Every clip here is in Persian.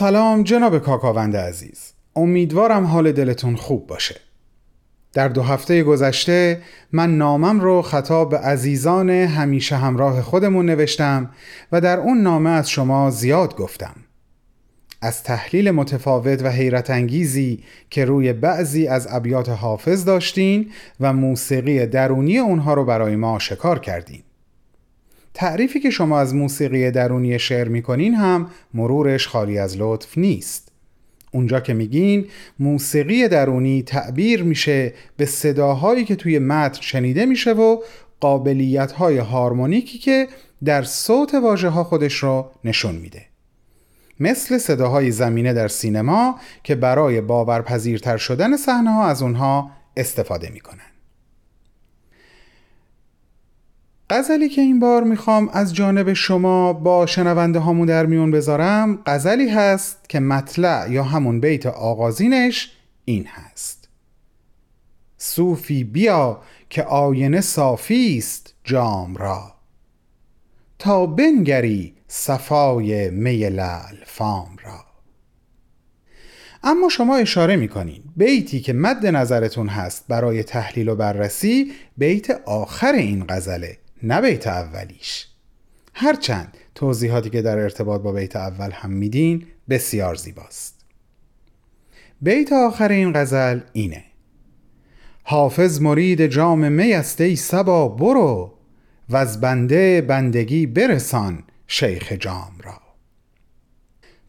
سلام جناب کاکاوند عزیز. امیدوارم حال دلتون خوب باشه. در دو هفته گذشته من نامم رو خطاب به عزیزان همیشه همراه خودمون نوشتم و در اون نامه از شما زیاد گفتم. از تحلیل متفاوت و حیرت انگیزی که روی بعضی از ابیات حافظ داشتین و موسیقی درونی اونها رو برای ما آشکار کردین. تعریفی که شما از موسیقی درونی شعر می‌کنین هم مرورش خالی از لطف نیست. اونجا که میگین موسیقی درونی تعبیر میشه به صداهایی که توی متن شنیده میشه و قابلیت های هارمونیکی که در صوت واژه ها خودش رو نشون میده. مثل صداهای زمینه در سینما که برای باورپذیرتر شدن صحنه ها از اونها استفاده می‌کنن. غزلی که این بار می‌خوام از جانب شما با شنونده هامون در میون بذارم غزلی هست که مطلع یا همون بیت آغازینش این هست. صوفی بیا که آینه صافی است جام را. تا بنگری صفای می لعل فام را. اما شما اشاره می‌کنین بیتی که مد نظرتون هست برای تحلیل و بررسی بیت آخر این غزله. نه بیت اولیش. هرچند توضیحاتی که در ارتباط با بیت اول هم میدین بسیار زیباست. بیت آخر این غزل اینه. حافظ مرید جام می است ای سبا برو و از بنده بندگی برسان شیخ جام را.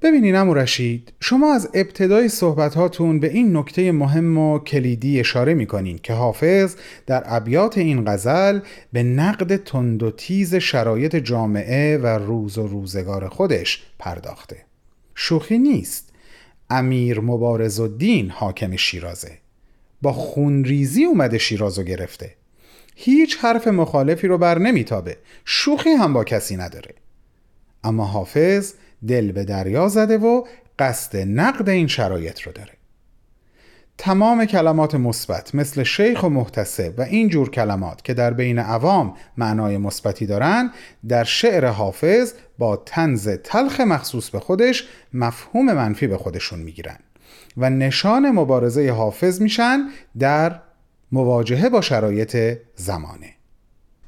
ببینین امو رشید شما از ابتدای صحبتاتون به این نکته مهم و کلیدی اشاره می‌کنین که حافظ در ابیات این غزل به نقد تند و تیز شرایط جامعه و روز و روزگار خودش پرداخته. شوخی نیست. امیر مبارز دین حاکم شیرازه. با خونریزی اومده شیرازو گرفته. هیچ حرف مخالفی رو بر نمیتابه. شوخی هم با کسی نداره. اما حافظ دل به دریا زده و قصد نقد این شرایط رو داره. تمام کلمات مثبت مثل شیخ و محتسب و این جور کلمات که در بین عوام معنای مثبتی دارن در شعر حافظ با تنز تلخ مخصوص به خودش مفهوم منفی به خودشون می‌گیرن و نشان مبارزه حافظ میشن در مواجهه با شرایط زمانه.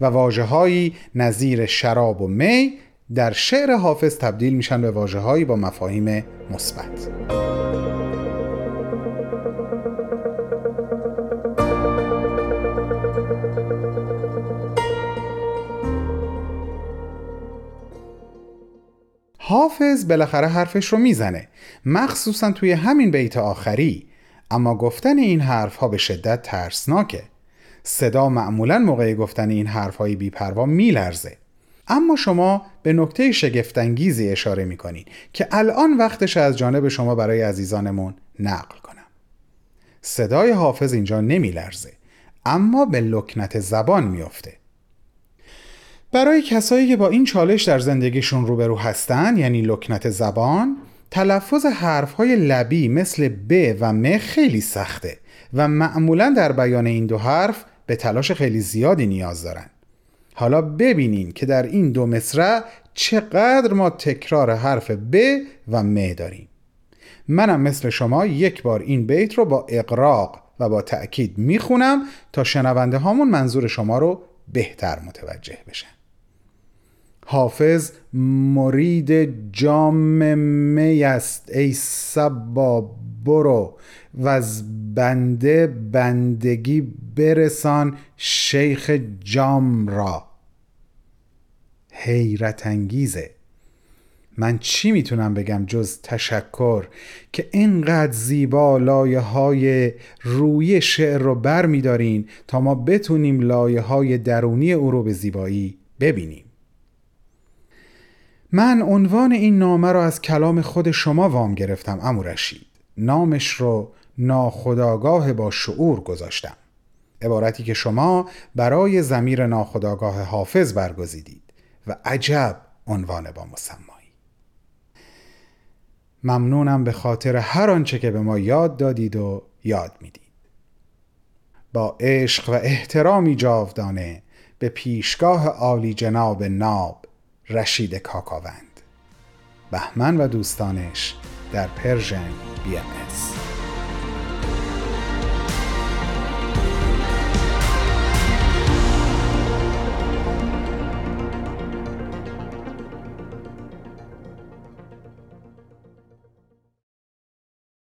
و واجه نظیر شراب و می در شعر حافظ تبدیل میشن به واژههایی با مفاهیم مثبت. حافظ بالاخره حرفش رو می‌زنه مخصوصا توی همین بیت آخری اما گفتن این حرف ها به شدت ترسناکه صدا معمولا موقع گفتن این حرف های بیپروا میلرزه اما شما به نکته شگفتانگیزی اشاره می کنید که الان وقتش از جانب شما برای عزیزانمون نقل کنم. صدای حافظ اینجا نمی لرزه اما به لکنت زبان میافته. برای کسایی که با این چالش در زندگیشون روبرو هستن یعنی لکنت زبان تلفظ حرفهای لبی مثل ب و م خیلی سخته و معمولا در بیان این دو حرف به تلاش خیلی زیادی نیاز دارن. حالا ببینین که در این دو مصرع چقدر ما تکرار حرف ب و م داریم. منم مثل شما یک بار این بیت رو با اقراق و با تأکید می‌خونم تا شنونده هامون منظور شما رو بهتر متوجه بشن. حافظ مرید جام می است ای سبا برو. و از بنده بندگی برسان شیخ جام را. حیرت انگیزه. من چی می‌تونم بگم جز تشکر؟ که اینقدر زیبا لایه های روی شعر رو بر میدارین تا ما بتونیم لایه های درونی او رو به زیبایی ببینیم. من عنوان این نامه رو از کلام خود شما وام گرفتم امو رشید. نامش رو ناخداگاه با شعور گذاشتم. عبارتی که شما برای زمیر ناخداگاه حافظ برگزیدید و عجب عنوان با مسمایی. ممنونم به خاطر هر آنچه که به ما یاد دادید و یاد می‌دید. با عشق و احترامی جاودانه به پیشگاه عالی جناب ناب رشید کاکاوند. بهمن و دوستانش در Persian BM